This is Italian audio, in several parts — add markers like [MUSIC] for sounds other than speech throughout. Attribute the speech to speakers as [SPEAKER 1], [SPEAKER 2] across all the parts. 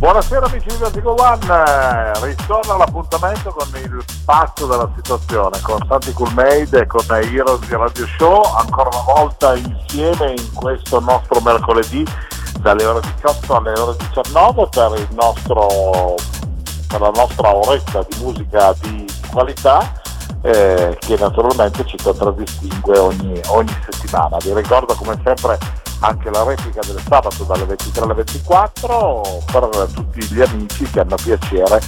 [SPEAKER 1] Buonasera amici di Vertigo One, ritorna l'appuntamento con il passo della situazione, con Santi Coolmade e con Heroes di Radio Show, ancora una volta insieme in questo nostro mercoledì dalle ore 18 alle ore 19 per, nostro, per la nostra oretta di musica di qualità eh, che naturalmente ci contraddistingue ogni, ogni settimana. Vi ricordo come sempre anche la replica del sabato dalle 23 alle 24 per tutti gli amici che hanno piacere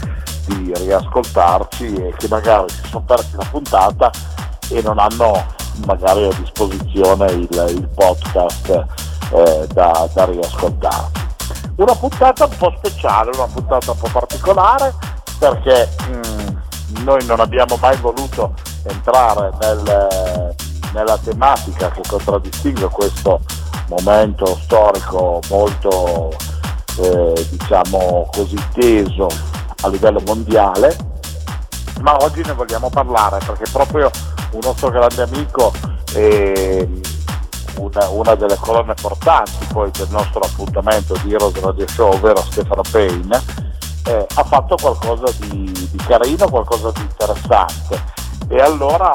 [SPEAKER 1] di riascoltarci e che magari si sono persi la puntata e non hanno magari a disposizione il, il podcast eh, da, da riascoltarsi. Una puntata un po' speciale, una puntata un po' particolare perché mh, mm, noi non abbiamo mai voluto entrare nel, nella tematica che contraddistingue questo momento storico molto eh, diciamo così teso a livello mondiale, ma oggi ne vogliamo parlare perché proprio un nostro grande amico e una, una, delle colonne portanti poi del nostro appuntamento di Heroes Radio Show, ovvero Stefano Payne, eh, ha fatto qualcosa di, di carino, qualcosa di interessante. E allora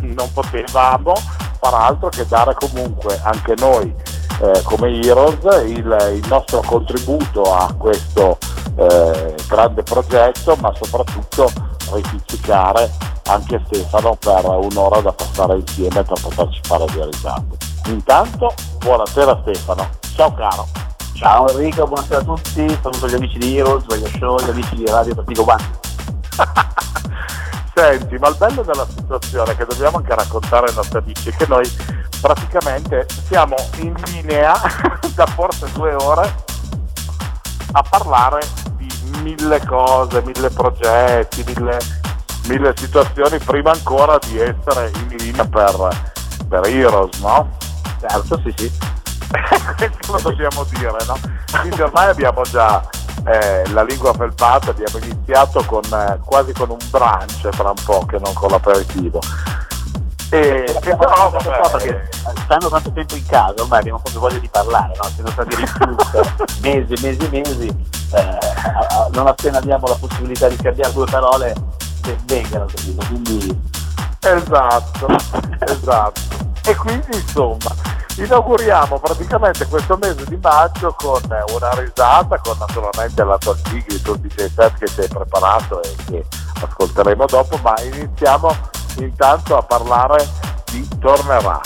[SPEAKER 1] non potevamo far altro che dare comunque anche noi eh, come Heroes il, il, nostro contributo a questo eh, grande progetto, ma soprattutto ripicciare anche Stefano per un'ora da passare insieme per poterci fare due risate. Intanto, buonasera Stefano, ciao caro.
[SPEAKER 2] Ciao Enrico, buonasera a tutti, saluto gli amici di Heroes, Radio Show, gli amici di Radio Partito One. [LAUGHS]
[SPEAKER 1] Senti, ma il bello della situazione che dobbiamo anche raccontare ai nostri amici è che noi praticamente siamo in linea [LAUGHS] da forse due ore a parlare di mille cose, mille progetti, mille, mille situazioni prima ancora di essere in linea per, per Heroes, no?
[SPEAKER 2] Certo, sì, sì. [LAUGHS]
[SPEAKER 1] Questo lo dobbiamo dire, no? Quindi ormai abbiamo già eh, la lingua felpata abbiamo iniziato con, eh, quasi con un brunch fra un po' che non con l'aperitivo.
[SPEAKER 2] E, e però, vabbè, perché stando tanto tempo in casa ormai abbiamo proprio voglia di parlare, no? siamo stati rinchiusi [LAUGHS] mesi, mesi, mesi, eh, non appena abbiamo la possibilità di scambiare due parole vengano? Quindi...
[SPEAKER 1] Esatto, esatto. E quindi insomma inauguriamo praticamente questo mese di maggio con una risata, con naturalmente la tua sigla, il tuo DJ set che ci hai preparato e che ascolteremo dopo, ma iniziamo intanto a parlare di Tornerà.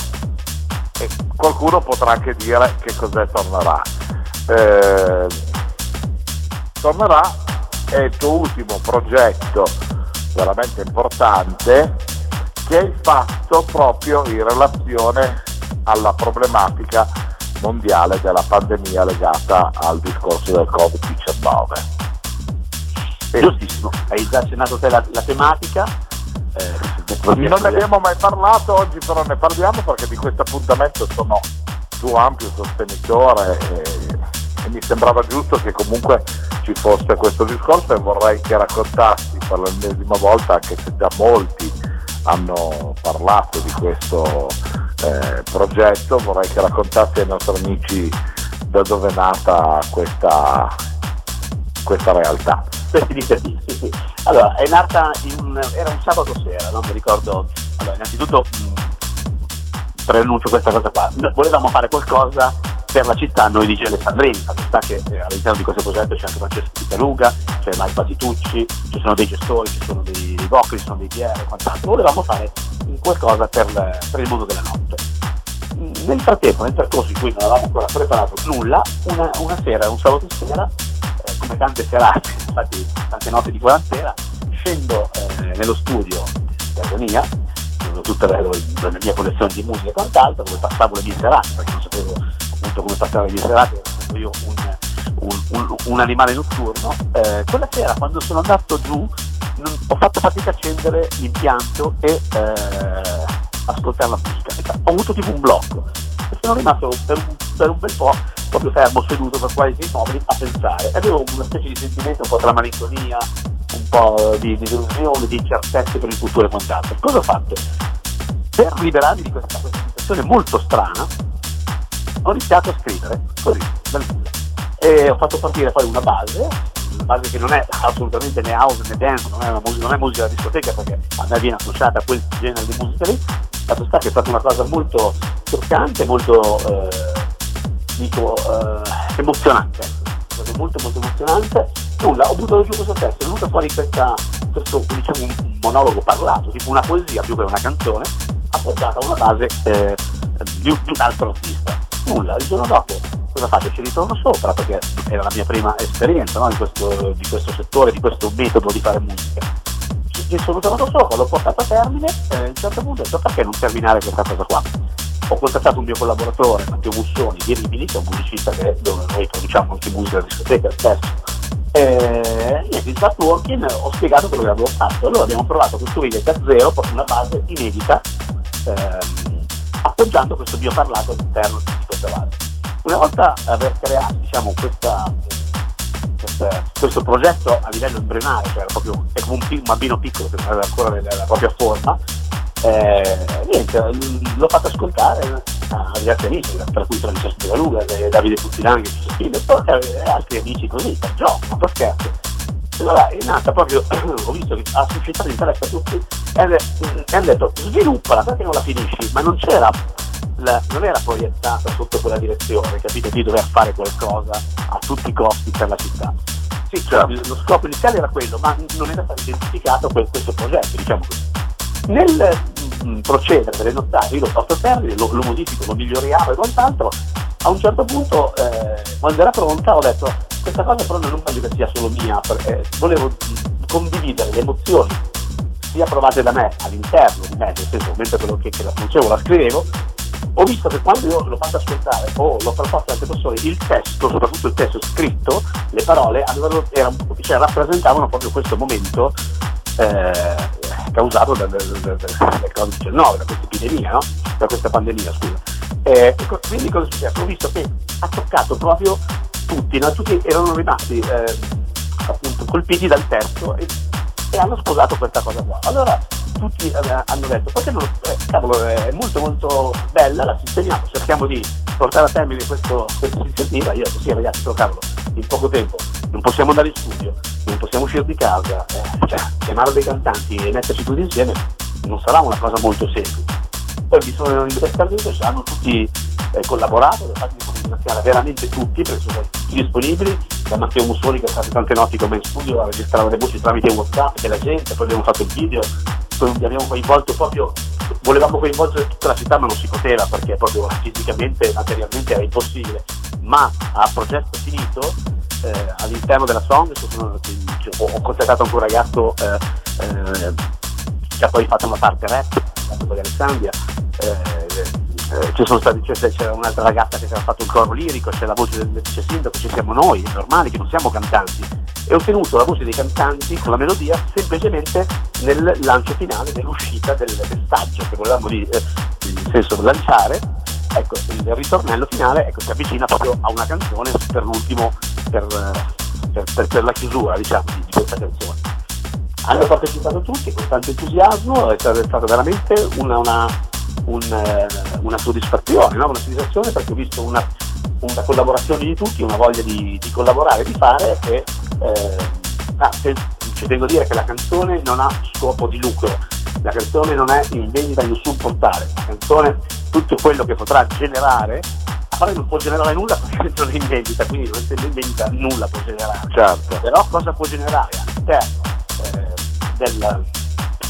[SPEAKER 1] E qualcuno potrà anche dire che cos'è Tornerà. Eh, tornerà è il tuo ultimo progetto veramente importante che hai fatto proprio in relazione alla problematica mondiale della pandemia legata al discorso del Covid-19.
[SPEAKER 2] Giustissimo, hai già accennato te la, la tematica.
[SPEAKER 1] Eh, non ne abbiamo mai parlato, oggi però ne parliamo perché di questo appuntamento sono tuo ampio sostenitore e, e mi sembrava giusto che comunque ci fosse questo discorso e vorrei che raccontassi per l'ennesima volta, anche se già molti hanno parlato di questo eh, progetto, vorrei che raccontassi ai nostri amici da dove è nata questa, questa realtà.
[SPEAKER 2] Questa iniziativa, sì, sì. Allora, è nata, in, era un sabato sera, non mi ricordo, allora, innanzitutto mm, preannuncio questa cosa qua, volevamo fare qualcosa per la città noi di Alessandrini, perché sta che eh, all'interno di questo progetto c'è anche Francesco Pitaluga, c'è Mike Patitucci, ci sono dei gestori, ci sono dei, dei vocali, ci sono dei PR e quant'altro. Volevamo fare qualcosa per, per, il mondo della notte. Nel frattempo, nel percorso in cui non avevamo ancora preparato nulla, una, una sera, un sabato sera, eh, come tante serate, [LAUGHS] infatti tante notti di quarantena, scendo eh, nello studio di Argonia, tutte le, le mie collezioni di musica e quant'altro, dove passavo le mie serate, perché non sapevo appunto come passare le serate, essendo io un, un, un, un animale notturno. Eh, quella sera quando sono andato giù non, ho fatto fatica a accendere l'impianto e eh, ascoltare la musica. Ho avuto tipo un blocco e sono rimasto per un, per un bel po' proprio fermo, seduto per quasi immobili a pensare. Avevo una specie di sentimento un po' tra malinconia, un po' di delusione, di incertezze per il futuro e quant'altro. Cosa ho fatto? Per liberarmi di questa, questa situazione molto strana, ho iniziato a scrivere così, dal nulla. E ho fatto partire poi una base, una base che non è assolutamente né house né dance, non è, musica, non è musica da discoteca perché a me viene associata a quel genere di musica lì. Fatto sta che è stata una cosa molto toccante, molto eh, dico, eh, emozionante. Stato molto molto emozionante. Nulla, ho buttato giù questo testo, è venuto fuori questa, questo diciamo, un monologo parlato, tipo una poesia più che una canzone, appoggiata a una base eh, di, di un altro artista. Nulla, il giorno dopo cosa faccio? Ci ritorno sopra perché era la mia prima esperienza no? di, questo, di, questo, settore, di questo metodo di fare musica. Ci sono tornato sopra, l'ho portato a termine e a un certo punto ho detto perché non terminare questa cosa qua? Ho contattato un mio collaboratore, Matteo Bussoni, di Rimini, che è un musicista che, dove noi produciamo anche musica da discoteca spesso. E niente, in smart working ho spiegato quello che avevo fatto. Allora abbiamo provato a costruire da zero proprio una base inedita ehm, appoggiando questo mio parlato all'interno di questa base. Una volta aver creato diciamo, questa, questa, questo progetto a livello embrionale, cioè proprio, è come un, bambino piccolo che non aveva ancora la, la propria forma, eh, niente, l'ho fatto ascoltare a diversi amici, tra cui Francesco Della Luga, Davide Puttilanghi, e altri amici così, per gioco, per scherzo. Allora è nata proprio, [CLEARS THROAT] ho visto che ha suscitato interesse a tutti e hanno detto sviluppala perché non la finisci, ma non c'era la, non era proiettata sotto quella direzione, capite, di dover fare qualcosa a tutti i costi per la città. Sì, cioè, lo scopo iniziale era quello, ma non era stato identificato questo progetto, diciamo così. Nel mm, procedere delle nottate, io lo porto a termine, lo, lo, modifico, lo miglioriamo e quant'altro, a un certo punto, eh, quando era pronta, ho detto questa cosa però non voglio che sia solo mia, perché volevo mm, condividere le emozioni sia provate da me all'interno di me, nel senso mentre quello che, che la facevo la scrivevo, ho visto che quando io l'ho fatto ascoltare o l'ho proposto a altre persone, il testo, soprattutto il testo scritto, le parole avevano, erano, cioè, rappresentavano proprio questo momento eh, causato dal, dal, dal, dal Covid-19, da questa epidemia, no? da questa pandemia, scusa. Eh, quindi cosa è successo? Ho visto che ha toccato proprio tutti, no? tutti erano rimasti eh, appunto colpiti dal testo e, e hanno sposato questa cosa qua. Allora tutti eh, hanno detto perché non, eh, cavolo, è molto molto bella, la sistemiamo, cerchiamo di portare a termine questa iniziativa, io ho detto sì ragazzi, però cavolo, in poco tempo non possiamo andare in studio, non possiamo uscire di casa, eh, cioè, chiamare dei cantanti e metterci tutti insieme non sarà una cosa molto semplice. Poi mi sono investito, hanno tutti eh, collaborato, le fatti di ringraziare veramente tutti perché sono tutti disponibili, da Matteo Mussoni che ha fatto tante notti come in studio a registrare le voci tramite Whatsapp della gente, poi abbiamo fatto il video, abbiamo coinvolto proprio, volevamo coinvolgere tutta la città ma non si poteva perché proprio fisicamente, materialmente era impossibile, ma a progetto finito eh, all'interno della song sono, ho contattato anche un ragazzo eh, eh, che ha poi fatto una parte rap, di Alessandria, eh, eh, ci stati, c'è, un'altra ragazza che si era fatto un coro lirico, c'è la voce del vice sindaco, ci siamo noi, è normale che non siamo cantanti. E ho ottenuto la voce dei cantanti con la melodia semplicemente nel lancio finale, nell'uscita del messaggio che volevamo di, eh, in senso lanciare. Ecco, il ritornello finale ecco, si avvicina proprio a una canzone per l'ultimo, per, per, per, per la chiusura diciamo, di, di questa canzone hanno partecipato tutti con tanto entusiasmo, è stata veramente una, una, un, eh, una soddisfazione, no? una soddisfazione perché ho visto una, una, collaborazione di tutti, una voglia di, di collaborare, di fare e eh, ah, se, ci tengo a dire che la canzone non ha scopo di lucro, la canzone non è in vendita in nessun portale, la canzone tutto quello che potrà generare parte non può generare nulla [LAUGHS] perché non è in vendita, quindi non essendo in vendita nulla può generare.
[SPEAKER 1] Certo.
[SPEAKER 2] Però cosa può generare all'interno del,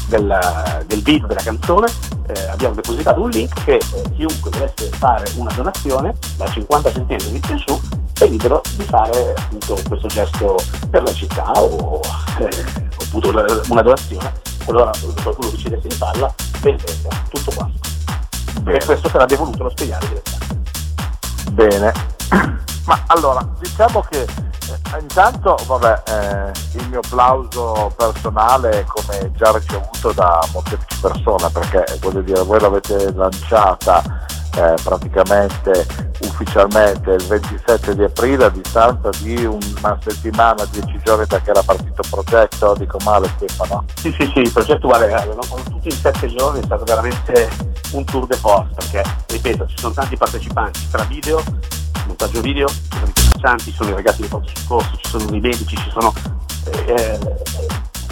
[SPEAKER 2] del, del video della canzone eh, abbiamo depositato un link che eh, chiunque dovesse fare una donazione da 50 centesimi in su è libero di fare appunto questo gesto per la città o eh, appunto una donazione. Allora qualcuno decidesse di farla bene, tutto qua e questo sarebbe voluto lo spiegare direttamente.
[SPEAKER 1] Bene ma allora diciamo che eh, intanto vabbè eh, il mio applauso personale come già ricevuto da Montepulciano persone perché voglio dire voi l'avete lanciata eh, praticamente ufficialmente il 27 di aprile a distanza di una settimana, dieci giorni da che era partito il progetto, dico male Stefano?
[SPEAKER 2] Sì sì sì, il progetto guarda, l'abbiamo fatto tutti in sette giorni, è stato veramente un tour de force perché ripeto ci sono tanti partecipanti tra video, montaggio video, ci sono i commercianti, ci sono i ragazzi del pronto soccorso, ci sono i medici, ci sono eh,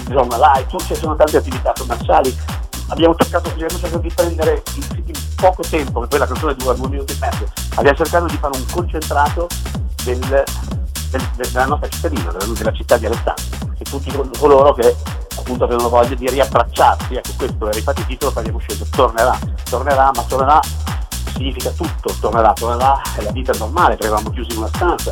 [SPEAKER 2] giornalai, ci sono tante attività commerciali, abbiamo cercato, abbiamo cercato di prendere in, in, poco tempo, che poi la canzone dura due minuti e mezzo, abbiamo cercato di fare un concentrato del, del, della nostra cittadina, della, della, città di Alessandria, e tutti coloro che appunto avevano voglia di riabbracciarsi, ecco questo era infatti il titolo che abbiamo scelto, tornerà, tornerà, ma tornerà significa tutto, tornerà, tornerà la vita normale, perché eravamo chiusi in una stanza,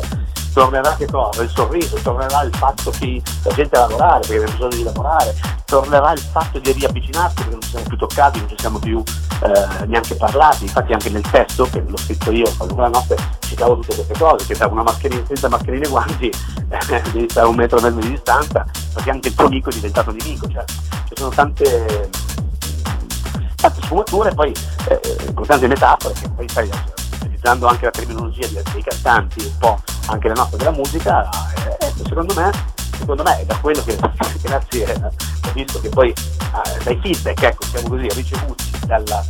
[SPEAKER 2] tornerà che cosa? Il sorriso, tornerà il fatto che la gente a lavorare perché abbiamo bisogno di lavorare, tornerà il fatto di riavvicinarsi perché non ci siamo più toccati, non ci siamo più eh, neanche parlati, infatti anche nel testo che l'ho scritto io la notte citavo tutte queste cose, che da una mascherina senza mascherine guanti eh, devi stare a un metro e mezzo di distanza perché anche il tuo amico è diventato nemico, cioè ci sono tante tante sfumature poi eh, con tante metafore che poi sai utilizzando anche la terminologia dei cantanti un po' anche la nostra della musica, eh, secondo me secondo me è da quello che [LAUGHS] grazie ho visto che poi eh, dai feedback ecco diciamo così ricevuti dalla,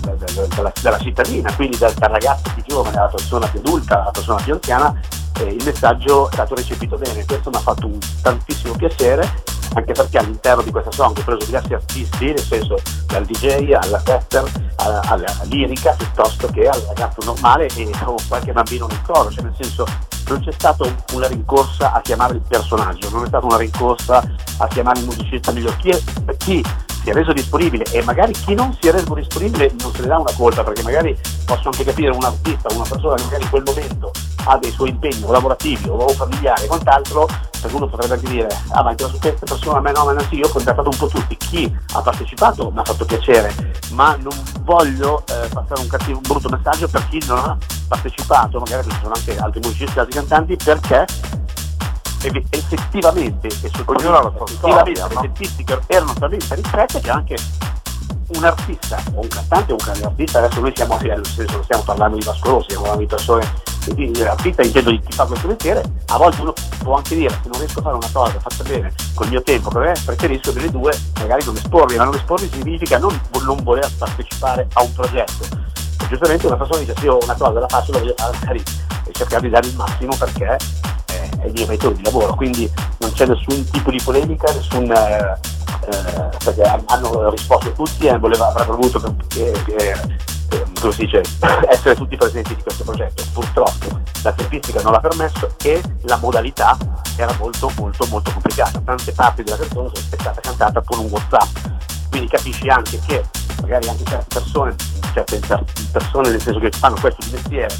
[SPEAKER 2] dalla, dalla, dalla cittadina quindi dal, dal, ragazzo più giovane alla persona più adulta alla persona più anziana eh, il messaggio è stato recepito bene. Questo mi ha fatto un tantissimo piacere anche perché all'interno di questa song ho preso diversi artisti, nel senso dal DJ alla tester, alla, alla lirica, piuttosto che al ragazzo normale e o qualche bambino nel coro, cioè nel senso non c'è stata una rincorsa a chiamare il personaggio, non è stata una rincorsa a chiamare il musicista miglior. Chi, chi si è reso disponibile e magari chi non si è reso disponibile non se ne dà una colpa perché magari posso anche capire un artista, una persona che magari in quel momento ha dei suoi impegni lavorativi o familiari e quant'altro, per uno potrebbe anche dire, ah ma su queste persone a me no, ma sì, io ho contattato un po' tutti, chi ha partecipato mi ha fatto piacere, ma non voglio eh, passare un cattivo, un brutto messaggio per chi non ha partecipato, magari ci sono anche altri musicisti, altri cantanti, perché effettivamente e sottolineo effettivamente le tempistiche erano talmente ristrette che anche un artista o un cantante o un artista, adesso noi siamo, nel senso, stiamo parlando di Vasco Rossi, stiamo parlando di persone l'artista intendo di chi fa questo mestiere, a volte uno può anche dire se non riesco a fare una cosa fatta bene col mio tempo, preferisco delle due magari non espormi, ma non espormi significa non, non voler partecipare a un progetto. Giustamente una persona dice se io una cosa la faccio la voglio fare magari e cercare di dare il massimo perché è il mio metodo di lavoro, quindi non c'è nessun tipo di polemica, nessun, eh, eh, perché hanno risposto tutti e voleva, avrebbero voluto che, che, eh, come si dice, [LAUGHS] essere tutti presenti di questo progetto. Purtroppo la tempistica non l'ha permesso e la modalità era molto molto molto complicata. Tante parti della canzone sono state cantate con un WhatsApp, quindi capisci anche che magari anche certe persone, certe persone nel senso che fanno questo di mestiere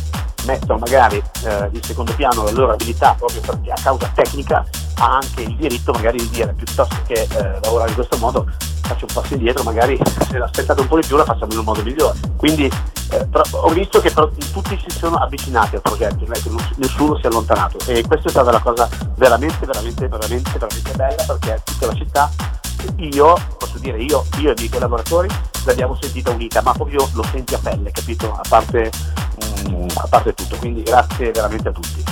[SPEAKER 2] mettono magari eh, in secondo piano la loro abilità proprio perché a causa tecnica ha anche il diritto magari di dire piuttosto che eh, lavorare in questo modo faccio un passo indietro, magari se l'aspettate un po' di più la facciamo in un modo migliore. Quindi eh, però, ho visto che però, tutti si sono avvicinati al progetto, non è che nessuno si è allontanato e questa è stata la cosa veramente, veramente, veramente, veramente bella perché tutta la città io, posso dire io, io e i miei collaboratori l'abbiamo sentita unita, ma proprio lo senti a pelle, capito? A parte, mm, a parte tutto, quindi grazie veramente a tutti.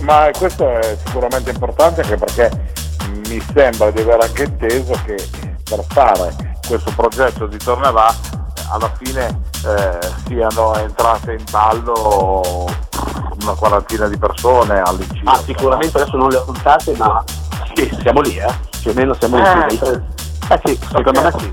[SPEAKER 1] Ma questo è sicuramente importante anche perché mi sembra di aver anche inteso che per fare questo progetto di Tornerà alla fine eh, siano entrate in ballo una quarantina di persone all'incirca.
[SPEAKER 2] Ah, sicuramente adesso non le ho contate, ma sì, siamo lì, eh? Più o meno siamo lì. Eh, eh sì, secondo me sì.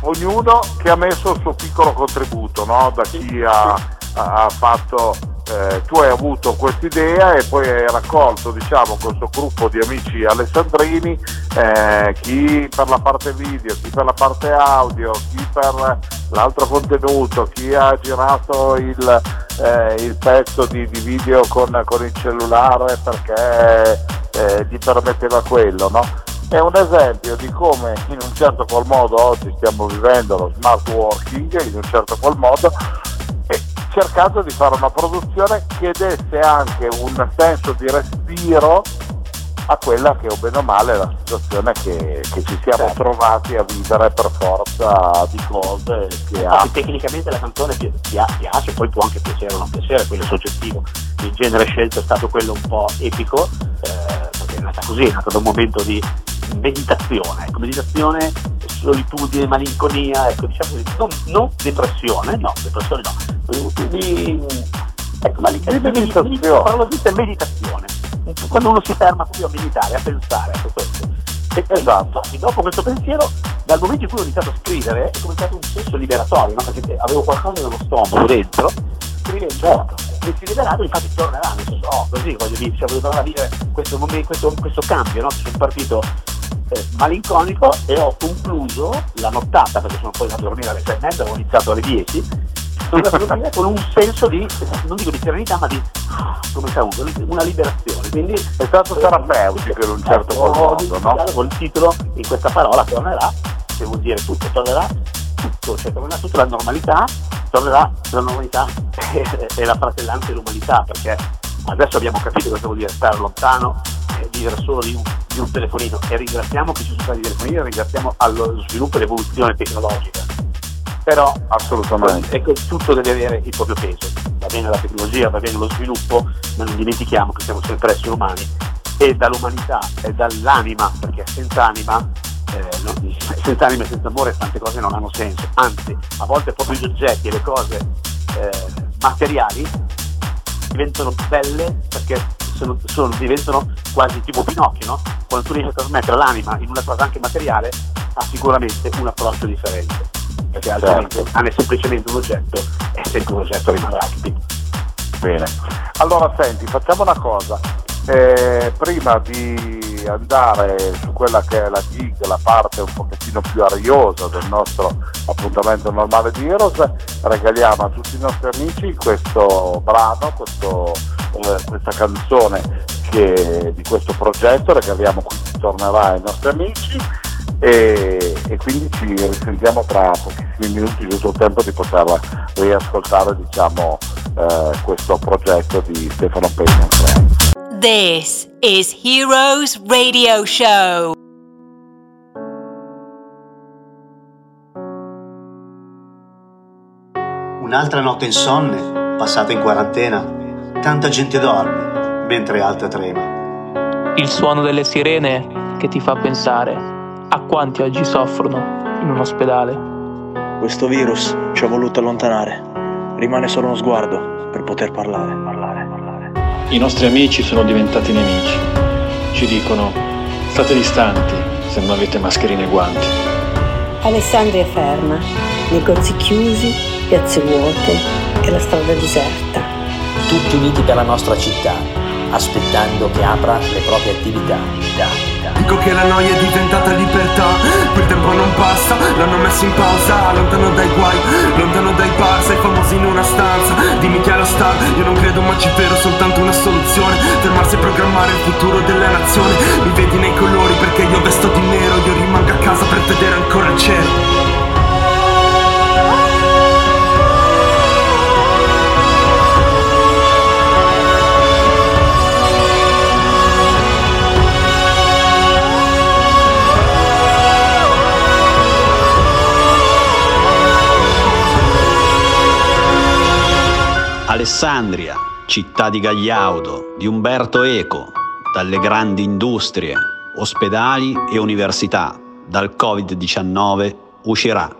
[SPEAKER 1] Ognuno che ha messo il suo piccolo contributo, no? Da chi ha, ha fatto eh, tu hai avuto questa idea e poi hai raccolto diciamo, questo gruppo di amici alessandrini, eh, chi per la parte video, chi per la parte audio, chi per l'altro contenuto, chi ha girato il, eh, il pezzo di, di video con, con, il cellulare perché eh, gli permetteva quello. No? È un esempio di come in un certo qual modo oggi stiamo vivendo lo smart working, in un certo qual modo cercato di fare una produzione che desse anche un senso di respiro a quella che o bene o male è la situazione che, che ci siamo certo. trovati a vivere per forza di cose che
[SPEAKER 2] ha. Tecnicamente la canzone pi- piace, poi può anche piacere o non piacere, quello è soggettivo. Il genere scelto è stato quello un po' epico, eh, perché è nata così, è da un momento di meditazione, ecco, meditazione, solitudine, malinconia, ecco, diciamo così, non, non depressione, no, depressione no, di, ecco, malinconia, meditazione, parola giusta è meditazione, quando uno si ferma proprio a meditare, a pensare, ecco questo. E, esatto, e dopo questo pensiero, dal momento in cui ho iniziato a scrivere, è cominciato un senso liberatorio, no? perché avevo qualcosa nello stomaco dentro, scrivendo, certo. mi si liberato, infatti tornerà, nel senso, oh, così voglio dire, cioè, voglio tornare a vivere questo, momento, questo, questo cambio, no? sono partito eh, malinconico e ho concluso la nottata, perché sono poi andato a dormire alle 6 e mezza, ho iniziato alle 10, sono andato a dormire con un senso di, non dico di serenità, ma di, come sa una liberazione. Quindi
[SPEAKER 1] è stato terapeutico in un certo modo, no?
[SPEAKER 2] Con il titolo, in questa parola tornerà, che vuol dire tutto, tornerà tutto, cioè tornerà tutta la normalità, tornerà la normalità [LAUGHS] e la fratellanza e l'umanità, perché adesso abbiamo capito cosa vuol dire stare lontano e vivere solo di un, di un telefonino e ringraziamo chi ci sono stati i telefonini, ringraziamo allo sviluppo e all'evoluzione tecnologica. Però assolutamente ecco, tutto deve avere il proprio peso. Va bene la tecnologia, va bene lo sviluppo, ma non dimentichiamo che siamo sempre esseri umani e dall'umanità e dall'anima, perché senza anima eh, [LAUGHS] senza anima e senza amore tante cose non hanno senso, anzi a volte proprio gli oggetti e le cose eh, materiali diventano belle perché sono, sono, diventano quasi tipo Pinocchio, no? Quando tu riesci a trasmettere l'anima in una cosa anche materiale, ha sicuramente un approccio differente. Perché altrimenti certo. è semplicemente un oggetto e sempre un oggetto rimarrà.
[SPEAKER 1] Bene. Allora senti, facciamo una cosa. Eh, prima di andare su quella che è la gig, la parte un pochettino più ariosa del nostro appuntamento normale di Heroes, regaliamo a tutti i nostri amici questo brano, questo, eh, questa canzone che, di questo progetto, regaliamo qui tornerà ai nostri amici e, e, quindi ci risentiamo tra pochissimi minuti, giusto il tempo di poterla riascoltare diciamo, eh, questo progetto di Stefano Pegna.
[SPEAKER 3] This is Heroes Radio Show.
[SPEAKER 4] Un'altra notte insonne, passata in quarantena, tanta gente dorme, mentre altra trema.
[SPEAKER 5] Il suono delle sirene che ti fa pensare a quanti oggi soffrono in un ospedale.
[SPEAKER 6] Questo virus ci ha voluto allontanare, rimane solo uno sguardo per poter parlare.
[SPEAKER 7] I nostri amici sono diventati nemici. Ci dicono state distanti se non avete mascherine e guanti.
[SPEAKER 8] Alessandria è ferma, negozi chiusi, piazze vuote e la strada deserta.
[SPEAKER 9] Tutti uniti per la nostra città, aspettando che apra le proprie attività.
[SPEAKER 10] Dico che la noia è diventata libertà. Quel tempo non passa, l'hanno messo in pausa Lontano dai guai, lontano dai bar Sei famosi in una stanza, dimmi chi è la star Io non credo ma ci vero soltanto una soluzione. Fermarsi e programmare il futuro della nazione. Mi vedi nei colori perché io vesto di nero Io rimango a casa per vedere ancora il cielo
[SPEAKER 11] Alessandria, città di Gagliaudo, di Umberto Eco, dalle grandi industrie, ospedali e università, dal Covid-19 uscirà.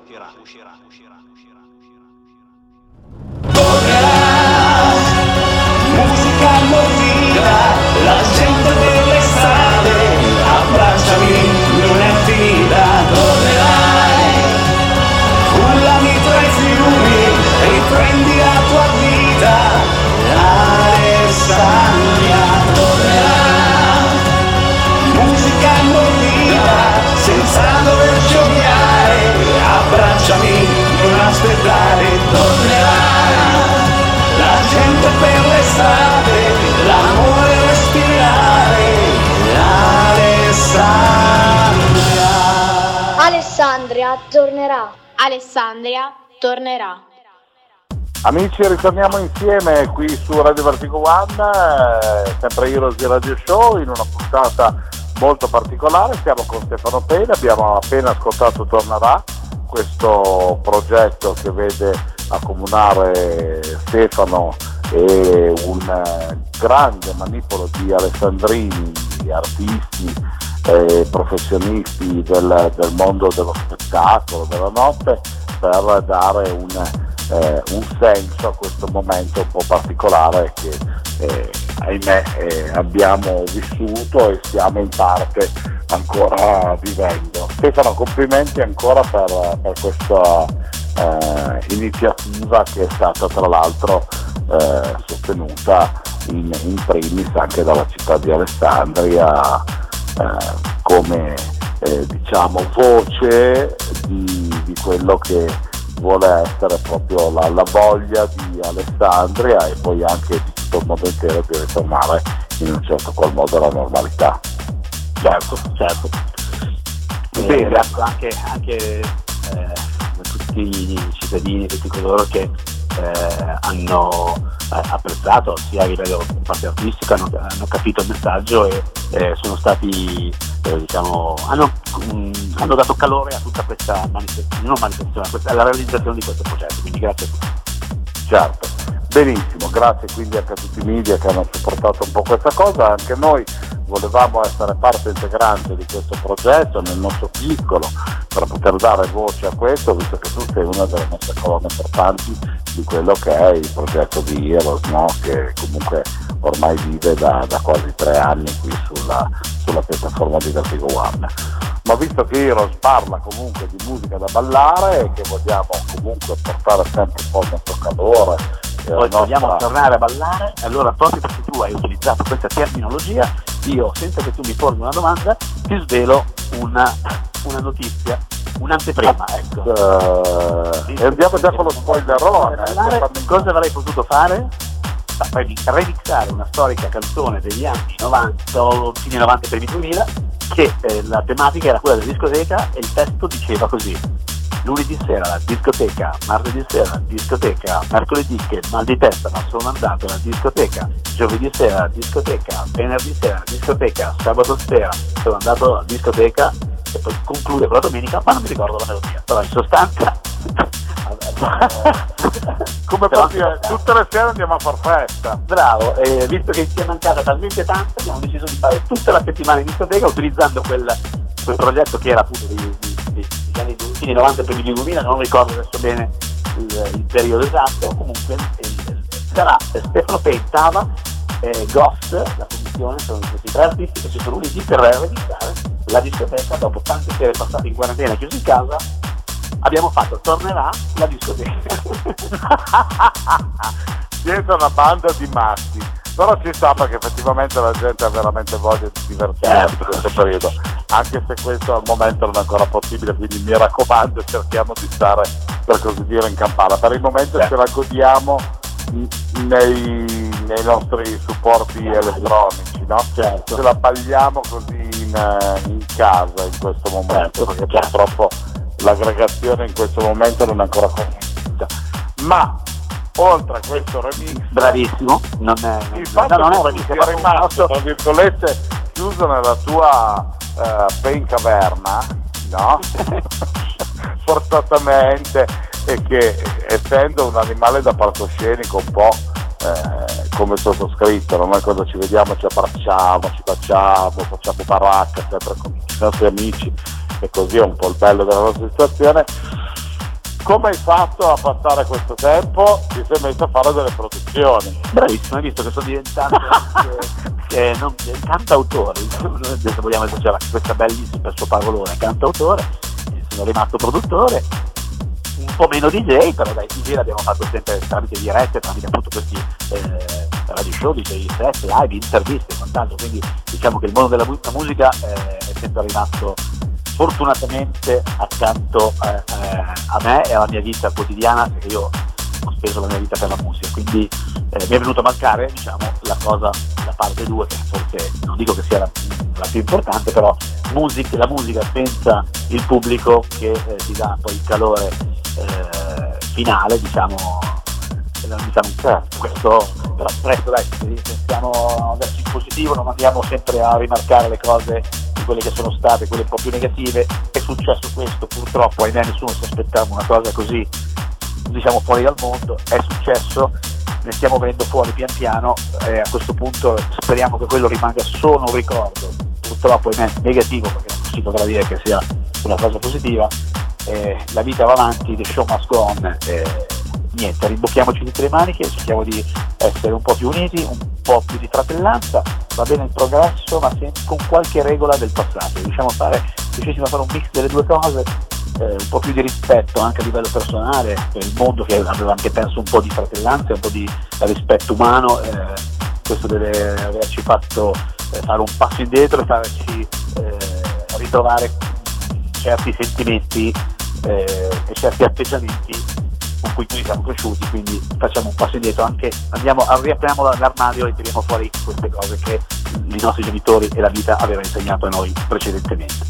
[SPEAKER 12] Alessandria tornerà. Alessandria
[SPEAKER 13] tornerà.
[SPEAKER 1] Amici, ritorniamo insieme qui su Radio Vertigo One, eh, sempre Heroes di Radio Show, in una puntata molto particolare. Siamo con Stefano Pena, abbiamo appena ascoltato Tornerà, questo progetto che vede accomunare Stefano e un eh, grande manipolo di alessandrini, artisti e professionisti del, del mondo dello spettacolo, della notte, per dare un eh, un senso a questo momento un po' particolare che eh, ahimè eh, abbiamo vissuto e stiamo in parte ancora vivendo. Stefano, complimenti ancora per, per questa eh, iniziativa che è stata tra l'altro eh, sostenuta in, in, primis anche dalla città di Alessandria eh, come diciamo voce di, di quello che vuole essere proprio la, la, voglia di Alessandria e poi anche di tutto il mondo intero di ritornare in un certo qual modo alla normalità.
[SPEAKER 2] Certo, certo. Bene. Ringrazio anche, anche eh, tutti i cittadini, tutti coloro che eh, hanno eh, apprezzato sia a livello parte artistico, hanno, hanno, capito il messaggio e eh, sono stati eh, diciamo, hanno, mh, mm, hanno, dato calore a tutta questa manifestazione, manifestazione questa, alla realizzazione di questo progetto, quindi grazie a tutti.
[SPEAKER 1] Certo, benissimo, grazie quindi anche a tutti i media che hanno supportato un po' questa cosa, anche noi volevamo essere parte integrante di questo progetto nel nostro piccolo per poter dare voce a questo, visto che tu sei una delle nostre colonne portanti di quello che è il progetto di Heroes, no? che comunque ormai vive da, da quasi tre anni qui sulla, sulla piattaforma di Vertigo One. Ma visto che Heroes parla comunque di musica da ballare e che vogliamo comunque portare sempre un po' il nostro calore,
[SPEAKER 2] poi vogliamo nostra... tornare a ballare, allora proprio perché tu hai utilizzato questa terminologia, io senza che tu mi porti una domanda ti svelo una, una notizia, un'anteprima. Ecco.
[SPEAKER 1] Uh, e andiamo già con lo spoilerone.
[SPEAKER 2] Eh, cosa avrei potuto fare? remixare una storica canzone degli anni 90 o fine 90 per i 2000 che eh, la tematica era quella della discoteca e il testo diceva così lunedì sera alla discoteca, martedì sera alla discoteca, mercoledì che mal di testa ma sono andato alla discoteca, giovedì sera alla discoteca, venerdì sera alla discoteca, sabato sera sono andato alla discoteca e poi conclude con la domenica, ma non mi ricordo la melodia, però in sostanza [LAUGHS]
[SPEAKER 1] come proprio eh, tutte le sere andiamo a far festa.
[SPEAKER 2] Bravo eh, visto che ci è mancata talmente tanto abbiamo deciso di fare tutta la settimana in discoteca utilizzando quel, quel progetto che era appunto di, anni fine 90 per gli 2000 non ricordo adesso bene il, il periodo esatto comunque il, sarà Stefano Pettava eh, Ghost la commissione sono questi tre artisti che si sono uniti per realizzare la discoteca. Dopo tante sere passate in quarantena chiusi in casa abbiamo fatto tornerà la discoteca. [LAUGHS]
[SPEAKER 1] Siete una banda di matti però ci sta perché effettivamente la gente ha veramente voglia di divertirsi in questo periodo anche se questo al momento non è ancora possibile quindi mi raccomando cerchiamo di stare per così dire in campana per il momento ce la godiamo nei, nei nostri supporti elettronici no? certo. ce la balliamo così in, in casa in questo momento certo. perché purtroppo l'aggregazione in questo momento non è ancora consentita ma oltre a questo remix
[SPEAKER 2] bravissimo. Non è,
[SPEAKER 1] il fatto no, non è remix sia rimasto tra virgolette chiuso nella tua uh, pen caverna no? [LAUGHS] forzatamente e che essendo un animale da palcoscenico un po' eh, come sottoscritto noi quando ci vediamo ci abbracciamo ci baciamo facciamo baracca sempre con i nostri amici e così è un po' il bello della nostra situazione come hai fatto a passare questo tempo? Ti sei messo a fare delle produzioni.
[SPEAKER 2] Bravissimo, hai visto che sto diventando eh, non, cantautore, adesso vogliamo esagerare questa bellissima suo parolone, cantautore, sono rimasto produttore, un po' meno DJ, però dai, DJ l'abbiamo fatto sempre tramite dirette, tramite appunto questi eh, radio show, DJ set, live, interviste e quant'altro, quindi diciamo che il mondo della musica eh, è sempre rimasto fortunatamente accanto eh, eh, a me e alla mia vita quotidiana, perché io ho speso la mia vita per la musica, quindi eh, mi è venuto a mancare diciamo, la cosa, la parte 2, che forse non dico che sia la, la più importante, però music, la musica senza il pubblico che eh, ti dà poi il calore eh, finale, diciamo, diciamo, certo. questo però presto dai, pensiamo a darci in positivo, non andiamo sempre a rimarcare le cose quelle che sono state, quelle un po' più negative, è successo questo, purtroppo ahimè nessuno si aspettava una cosa così diciamo fuori dal mondo, è successo, ne stiamo venendo fuori pian piano e a questo punto speriamo che quello rimanga solo un ricordo, purtroppo ahimè negativo perché non si potrà dire che sia una cosa positiva, eh, la vita va avanti, the show must go on. Eh, niente, ribocchiamoci tutte le maniche, cerchiamo di essere un po' più uniti, un po' più di fratellanza, va bene il progresso, ma con qualche regola del passato. Riusciamo a fare, riuscissimo a fare un mix delle due cose, eh, un po' più di rispetto anche a livello personale per il mondo che aveva anche penso un po' di fratellanza, un po' di rispetto umano, eh, questo deve averci fatto eh, fare un passo indietro e farci eh, ritrovare certi sentimenti eh, e certi atteggiamenti con cui noi siamo cresciuti, quindi facciamo un passo indietro, anche andiamo, riapriamo l'armadio e tiriamo fuori queste cose che i nostri genitori e la vita avevano insegnato a noi precedentemente.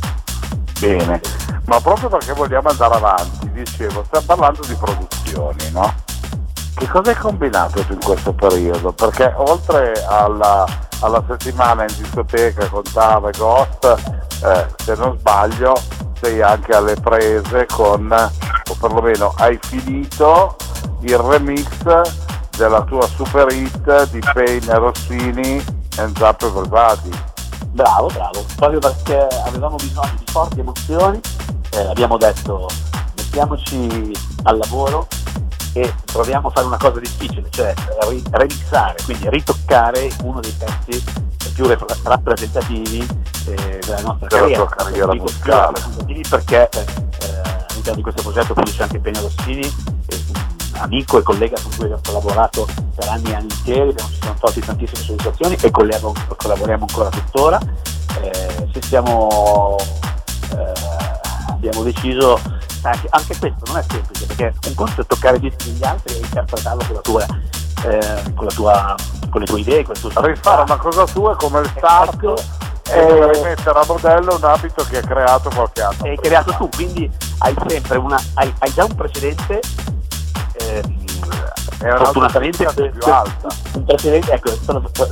[SPEAKER 1] Bene, ma proprio perché vogliamo andare avanti, dicevo, stiamo parlando di produzioni, no? Che cosa hai combinato in questo periodo? Perché oltre alla, alla settimana in discoteca con Tava e Ghost, eh, se non sbaglio, sei anche alle prese con, o perlomeno hai finito il remix della tua super hit di Payne e Rossini and Zap Everybody.
[SPEAKER 2] Bravo, bravo, proprio perché avevamo bisogno di forti emozioni, eh, abbiamo detto mettiamoci al lavoro e proviamo a fare una cosa difficile, cioè remixare, quindi ritoccare uno dei pezzi più rappresentativi eh, della nostra
[SPEAKER 1] della
[SPEAKER 2] carriera,
[SPEAKER 1] carriera musicale.
[SPEAKER 2] Perché eh, all'interno di questo progetto produce anche Peña Rossini, eh, amico e collega con cui abbiamo collaborato per anni e anni interi, abbiamo, ci siamo tolti tantissime soddisfazioni e collaboriamo ancora tuttora. Eh, se siamo, eh, abbiamo deciso anche, anche, questo non è semplice perché un conto è toccare i dischi degli altri e interpretarlo con la tua, eh, con, la tua con le tue idee, con il tuo
[SPEAKER 1] Rifare una cosa tua come il sarto e dovevi mettere a modello un abito che hai creato qualche anno.
[SPEAKER 2] Hai creato tu, quindi hai sempre una. hai, hai già un precedente. Ehm, fortunatamente
[SPEAKER 1] più alta.
[SPEAKER 2] Un precedente, ecco,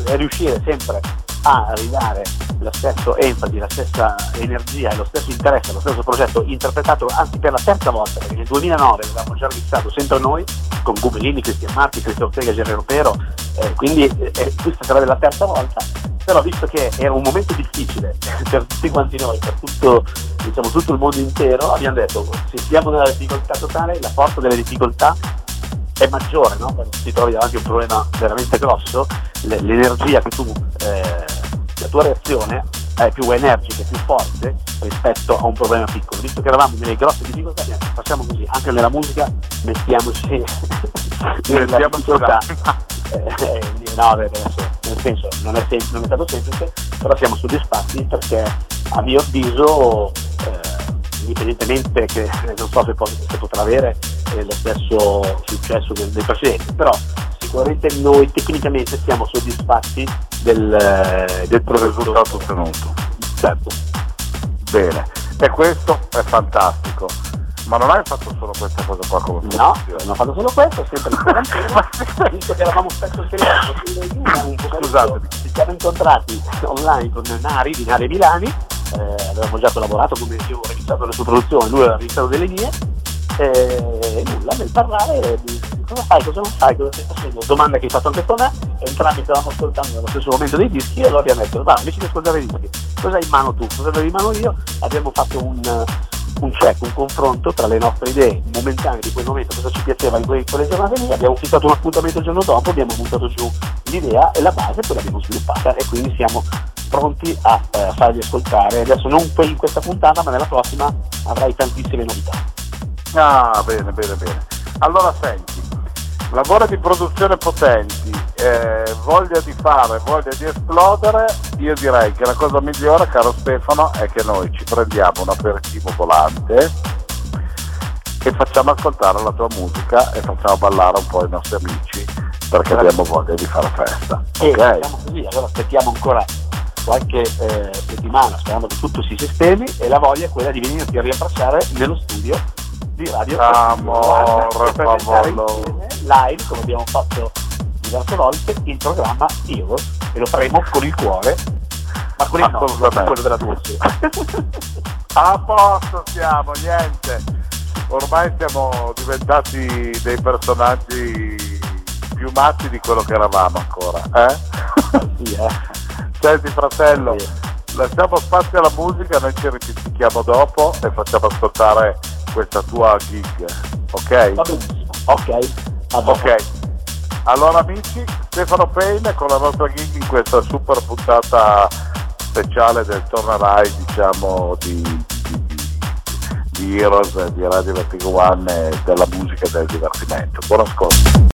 [SPEAKER 2] è riuscire sempre a ridare lo stesso enfasi, la stessa energia e lo stesso interesse allo stesso progetto interpretato anzi per la terza volta, perché nel 2009 l'avevamo già registrato sempre noi, con Gubelini, Cristian Marti, Cristian Ortega Gerrero Pero, eh, quindi eh, questa sarebbe la terza volta, però visto che era un momento difficile [LAUGHS] per tutti quanti noi, per tutto, diciamo, tutto il mondo intero, abbiamo detto se siamo nella difficoltà totale, la forza delle difficoltà è maggiore, no? quando ti trovi davanti a un problema veramente grosso, l'energia che tu, eh, la tua reazione è più energica, più forte rispetto a un problema piccolo. Visto che eravamo nelle grosse difficoltà, facciamo così, anche nella musica mettiamoci [LAUGHS] nella difficoltà. Eh, no, nel senso, non è, sem- non è, stato semplice, però siamo soddisfatti perché a mio avviso, eh, indipendentemente che non so se, se potrà avere eh, lo stesso successo del, del precedente, però sicuramente noi tecnicamente siamo soddisfatti del, eh, del
[SPEAKER 1] risultato ottenuto.
[SPEAKER 2] Certo.
[SPEAKER 1] Bene, e questo è fantastico. Ma non hai fatto solo questa cosa qua come
[SPEAKER 2] No, non ho fatto solo questo, sempre in quarantena, [LAUGHS] visto che eravamo spesso in telefono,
[SPEAKER 1] Scusatemi.
[SPEAKER 2] Ci siamo incontrati online con Nari di Nari Milani, eh, avevamo già collaborato come io ho registrato le sue produzioni, lui aveva registrato delle mie, e nulla, nel parlare cosa fai, cosa non fai, cosa stai facendo, domanda che hai fatto anche con me, entrambi stavamo ascoltando nello stesso momento dei dischi e allora abbiamo detto, va, invece di ascoltare i dischi, cosa hai in mano tu, cosa avevi in mano io, abbiamo fatto un, un check, un confronto tra le nostre idee momentanee di quel momento, cosa ci piaceva in quelle, quelle giornate lì, abbiamo fissato un appuntamento il giorno dopo, abbiamo buttato giù l'idea e la base poi l'abbiamo sviluppata e quindi siamo pronti a eh, farvi ascoltare, adesso non in questa puntata ma nella prossima avrai tantissime novità.
[SPEAKER 1] Ah, bene, bene, bene. Allora senti, lavori di produzione potenti, eh, voglia di fare, voglia di esplodere, io direi che la cosa migliore, caro Stefano, è che noi ci prendiamo un aperitivo volante e facciamo ascoltare la tua musica e facciamo ballare un po' i nostri amici perché abbiamo voglia di fare festa.
[SPEAKER 2] E
[SPEAKER 1] ok?
[SPEAKER 2] facciamo così, allora aspettiamo ancora qualche eh, settimana sperando che tutto si sistemi e la voglia è quella di venirti a riabbracciare nello studio di Radio
[SPEAKER 1] Amore,
[SPEAKER 2] per insieme live, come abbiamo fatto diverse volte, il programma Heroes e lo faremo con il cuore, ma con il nostro, con quello della Dulce. [LAUGHS]
[SPEAKER 1] A posto siamo, niente. Ormai siamo diventati dei personaggi più matti di quello che eravamo ancora, eh? Senti fratello, lasciamo spazio alla musica, noi ci ripetiamo dopo e facciamo ascoltare questa tua gig, ok?
[SPEAKER 2] Va benissimo, ok.
[SPEAKER 1] Ok. Allora amici, Stefano Payne con la nostra gig in questa super puntata speciale del Tornerai, diciamo, di, di, Heroes, di Radio Vertigo One della musica e del divertimento. Buon ascolto.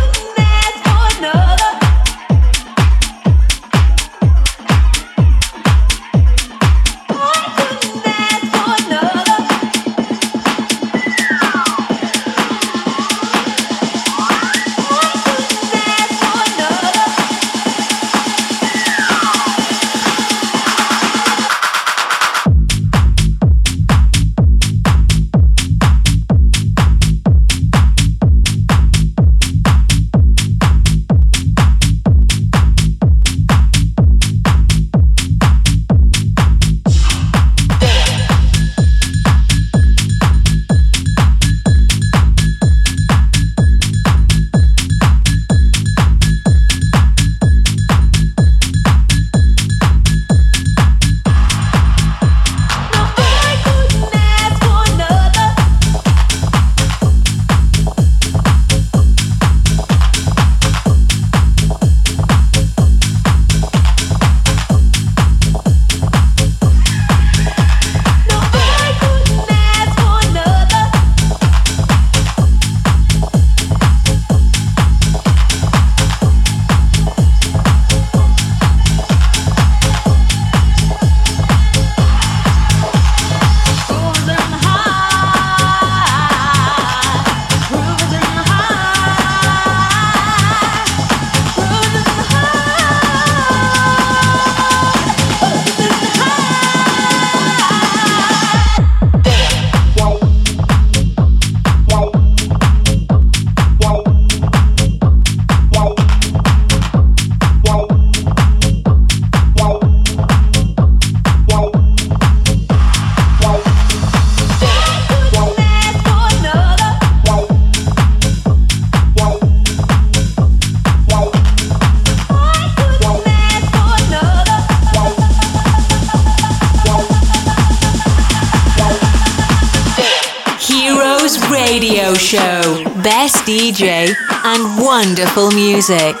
[SPEAKER 3] Music.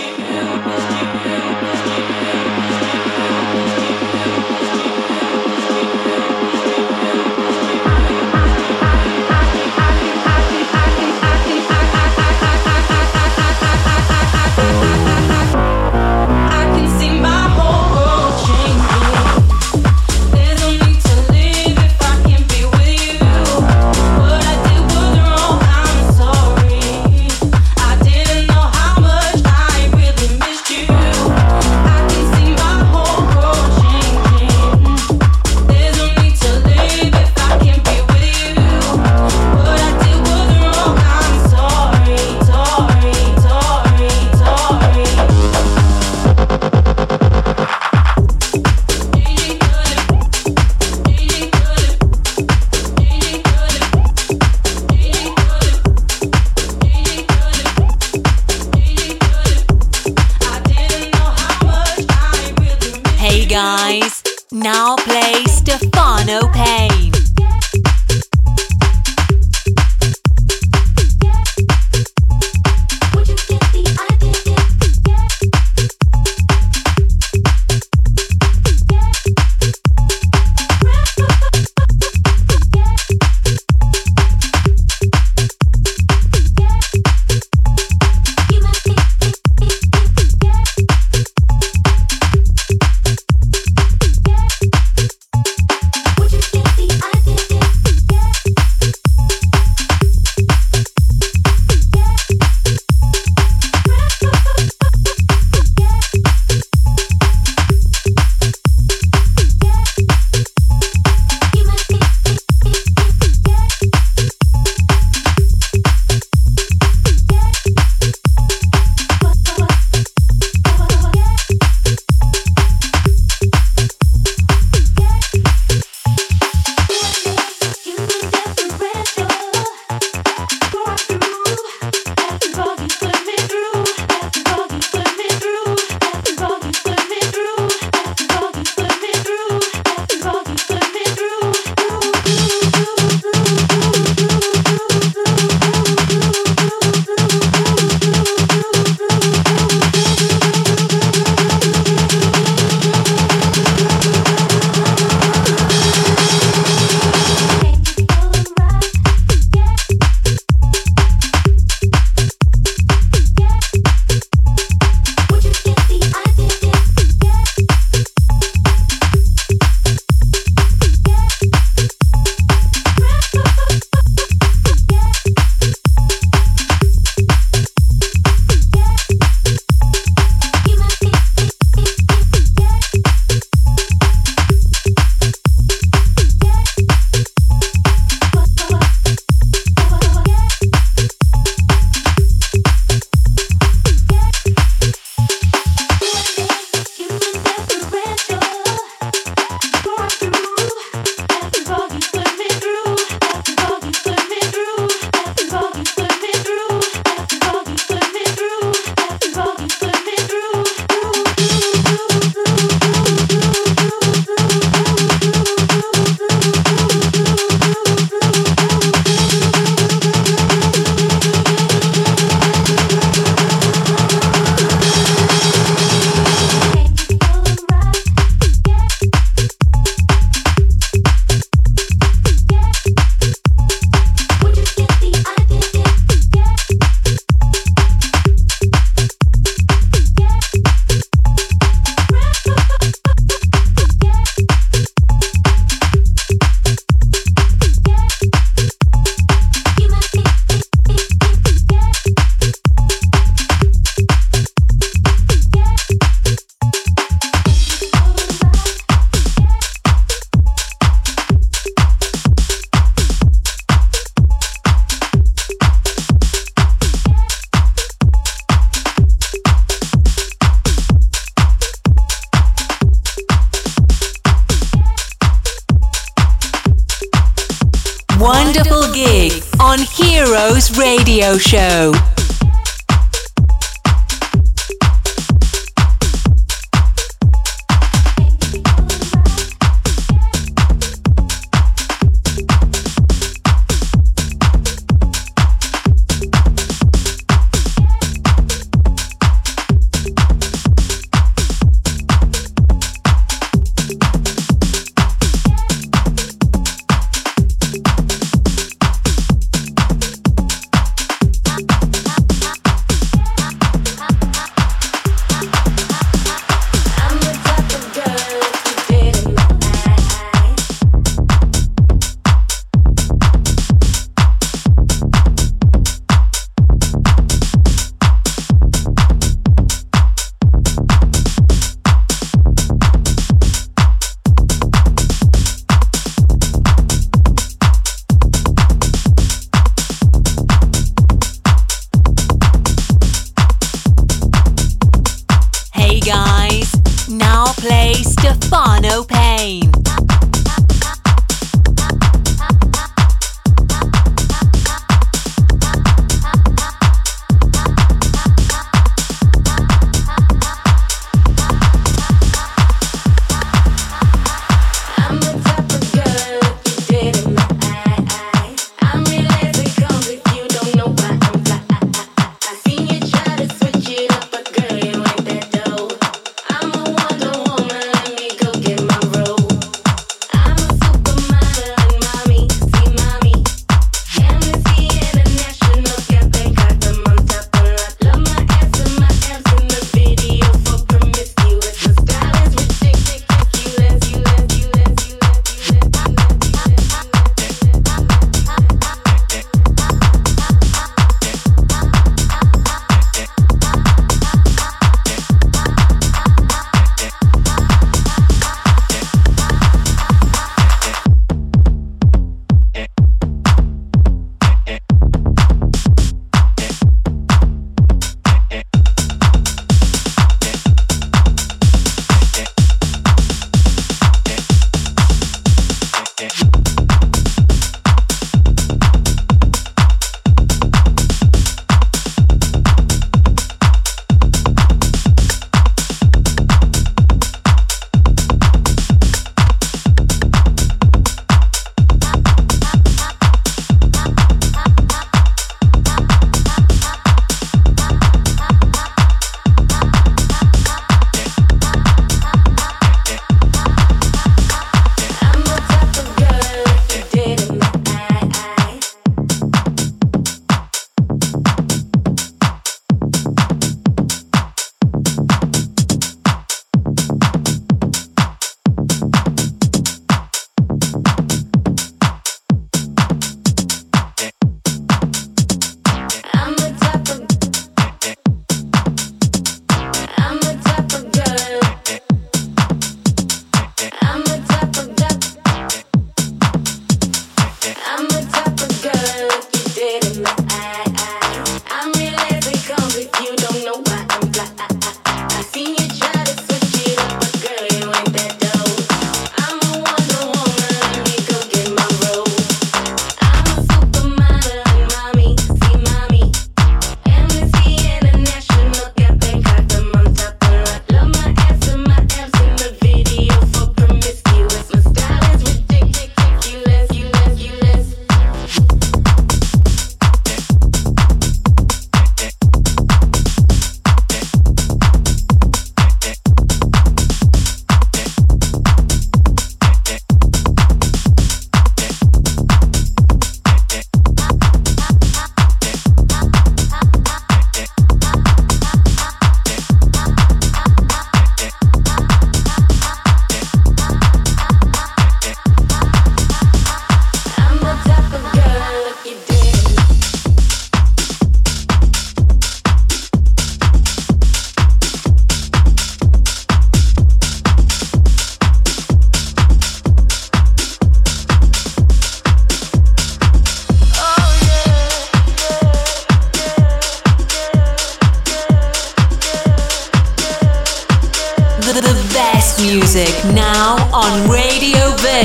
[SPEAKER 14] Show.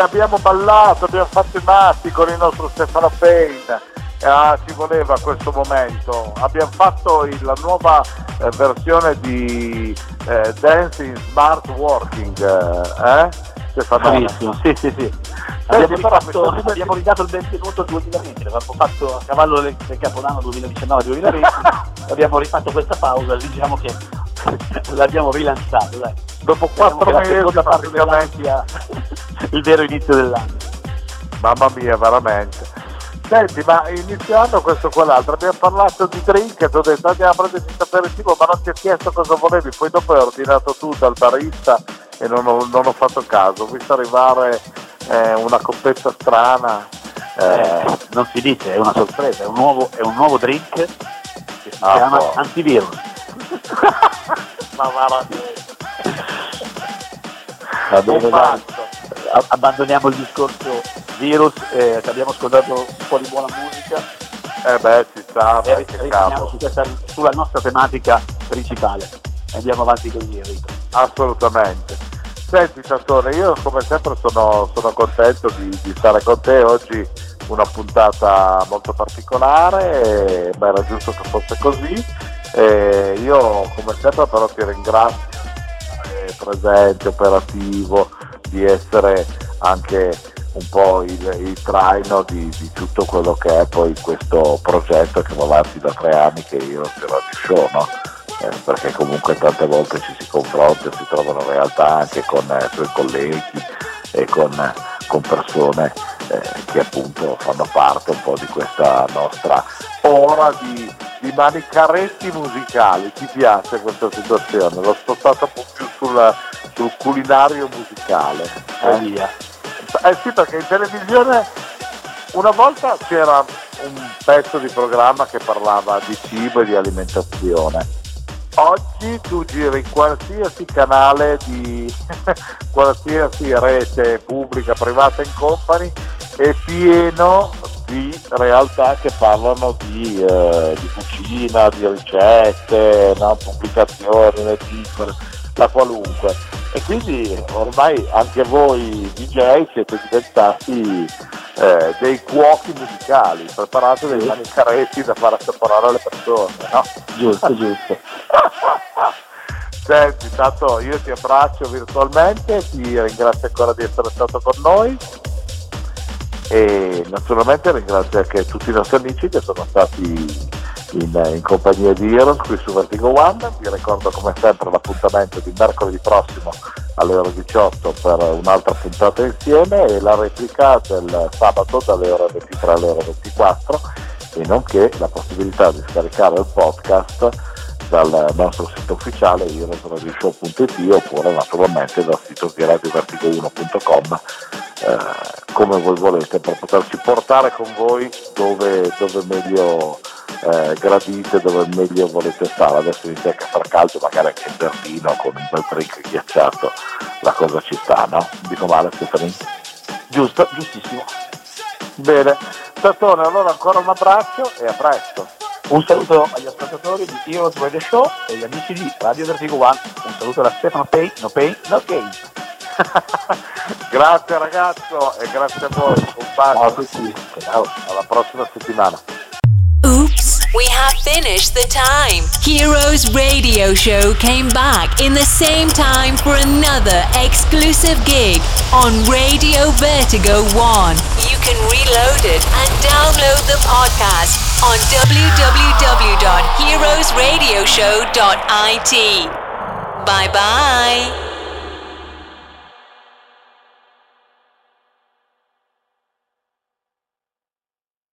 [SPEAKER 1] Abbiamo ballato, abbiamo fatto i matti con il nostro Stefano Payne. Ah, ci voleva questo momento. Abbiamo fatto il- la nuova eh, versione di eh, Dancing Smart Working, eh? Stefano?
[SPEAKER 2] Bravissimo, sì, sì, sì.
[SPEAKER 1] Senti,
[SPEAKER 2] Abbiamo, rifatto- abbiamo ridato il benvenuto al 2020, l'abbiamo fatto a cavallo del, del Capodanno 2019-2020, [LAUGHS] abbiamo rifatto questa pausa, diciamo che [LAUGHS] l'abbiamo rilanciato, dai.
[SPEAKER 1] Dopo quattro
[SPEAKER 2] la
[SPEAKER 1] mesi
[SPEAKER 2] dell'anno
[SPEAKER 1] praticamente.
[SPEAKER 2] sia il vero inizio dell'anno.
[SPEAKER 1] Mamma mia, veramente. Senti, ma iniziando questo o quell'altro, abbiamo parlato di drink, ti ho detto andiamo a prenderci il aperitivo, ma non ti ho chiesto cosa volevi, poi dopo hai ordinato tu dal barista e non ho, non ho fatto caso, ho visto arrivare eh, una coppetta strana.
[SPEAKER 2] Eh, non si dice, è una sorpresa, è un nuovo, è un nuovo drink che si
[SPEAKER 1] Ah,
[SPEAKER 2] chiama
[SPEAKER 1] boh.
[SPEAKER 2] antivirus.
[SPEAKER 1] Ma.
[SPEAKER 2] Va bene,
[SPEAKER 1] Un
[SPEAKER 2] dai.
[SPEAKER 1] fatto.
[SPEAKER 2] A- abbandoniamo il discorso virus, eh, che abbiamo ascoltato un po' di buona musica
[SPEAKER 1] Eh beh, ci sta,
[SPEAKER 2] e rimaniamo su questa- sulla nostra tematica principale. Andiamo avanti così Enrico.
[SPEAKER 1] Assolutamente. Senti Santone, io come sempre sono, sono contento di, di stare con te oggi, una puntata molto particolare, e, ma era giusto che fosse così. E io come sempre però ti ringrazio di essere presente, operativo, di essere anche un po' il, il traino di, di tutto quello che è poi questo progetto che va avanti da tre anni che io ti Radio Show, no? Eh, perché comunque tante volte ci si confronta, si trovano realtà anche con eh, i suoi colleghi e con, eh, con persone eh, che appunto fanno parte un po' di questa nostra ora di, di manicaretti musicali. Ti piace questa situazione? L'ho spostata un po' più sul, sul culinario musicale.
[SPEAKER 2] E via.
[SPEAKER 1] Eh sì, perché in televisione una volta c'era un pezzo di programma che parlava di cibo e di alimentazione. Oggi tu giri qualsiasi canale di [LAUGHS] qualsiasi rete pubblica, privata in company è pieno di realtà che parlano di, eh, di cucina, di ricette, no? pubblicazioni, le edicole, la qualunque. E quindi ormai anche voi DJ siete diventati eh, dei cuochi musicali, preparate dei manicaretti da far assaporare alle persone, no?
[SPEAKER 2] Giusto, giusto. [LAUGHS]
[SPEAKER 1] Senti, intanto io ti abbraccio virtualmente, ti ringrazio ancora di essere stato con noi e naturalmente ringrazio anche tutti i nostri amici che sono stati in, in compagnia di Heroes qui su Vertigo One. Vi ricordo come sempre l'appuntamento di mercoledì prossimo alle ore 18 per un'altra puntata insieme e la replica del sabato dalle ore 23 alle ore 24 e nonché la possibilità di scaricare il podcast dal nostro sito ufficiale heroesradioshow.it oppure naturalmente dal sito di radiovertigo1.com eh, come voi volete per poterci portare con voi dove, dove meglio eh, gradite, dove meglio volete stare. Adesso inizia a far caldo, magari anche in Berlino con un bel drink ghiacciato, la cosa ci sta, no? Dico male Stefani?
[SPEAKER 2] Giusto, giustissimo.
[SPEAKER 1] Bene, Tattone, allora ancora un abbraccio e a presto.
[SPEAKER 2] Un saluto agli ascoltatori di Heroes Radio Show e agli amici di Radio Vertigo One. Un saluto da Stefano Pay, no pain, no gain. [LAUGHS]
[SPEAKER 1] Grazie ragazzo e grazie a voi. Un bacio. Ah, Ciao, alla prossima settimana.
[SPEAKER 14] Oops, we have finished the time. Heroes Radio Show came back in the same time for another exclusive gig on Radio Vertigo 1. You can reload it and download the podcast on www.heroesradioshow.it. Bye bye.